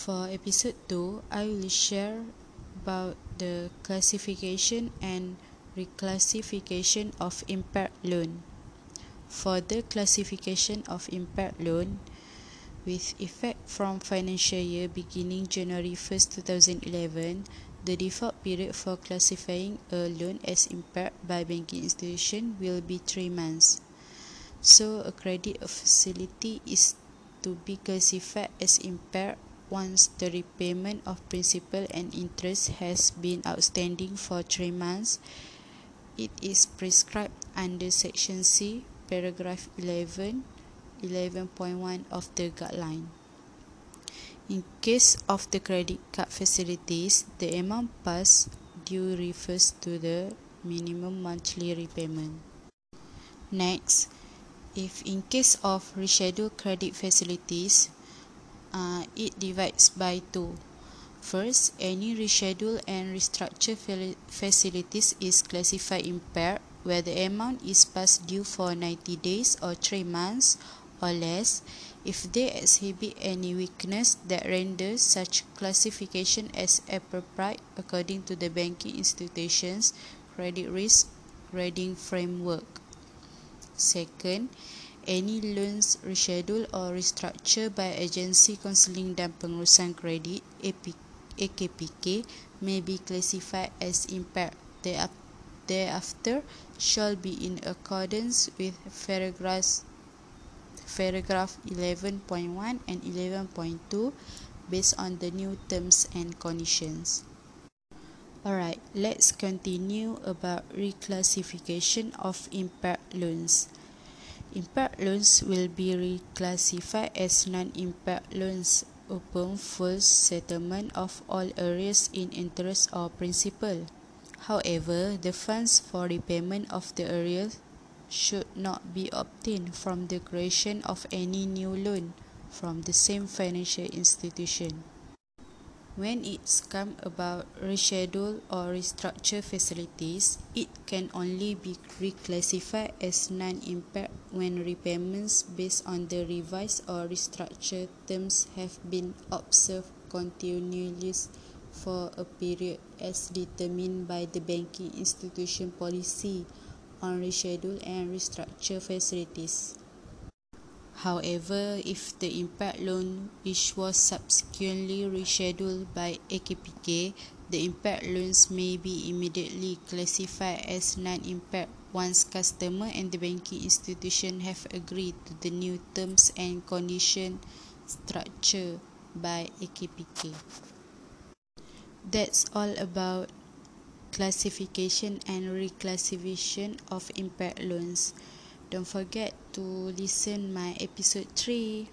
For episode 2, I will share about the classification and reclassification of impaired loan. For the classification of impaired loan, with effect from financial year beginning January 1st, 2011, the default period for classifying a loan as impaired by banking institution will be three months. So, a credit facility is to be classified as impaired once the repayment of principal and interest has been outstanding for three months. It is prescribed under Section C, paragraph 11, 11.1 of the guideline. In case of the credit card facilities, the amount past due refers to the minimum monthly repayment. Next, if in case of rescheduled credit facilities, uh, it divides by two. First, any reschedule and restructure facilities is classified impaired where the amount is past due for 90 days or 3 months or less if they exhibit any weakness that renders such classification as appropriate according to the banking institutions credit risk grading framework. Second, any loans reschedule or restructure by agency counseling dan pengurusan kredit AKPK may be classified as impaired thereafter shall be in accordance with paragraphs paragraph 11.1 and 11.2 based on the new terms and conditions. Alright, let's continue about reclassification of impaired loans. Impaired loans will be reclassified as non-impaired loans upon full settlement of all arrears in interest or principal. However, the funds for repayment of the arrears should not be obtained from the creation of any new loan from the same financial institution. When it's come about reschedule or restructure facilities, it can only be reclassified as non-impaired when repayments based on the revised or restructured terms have been observed continuously for a period as determined by the banking institution policy on reschedule and restructure facilities. However, if the impaired loan which was subsequently rescheduled by AKPK, the impaired loans may be immediately classified as non-impaired once customer and the banking institution have agreed to the new terms and condition structure by AKPK. That's all about classification and reclassification of impaired loans. Don't forget to listen my episode 3.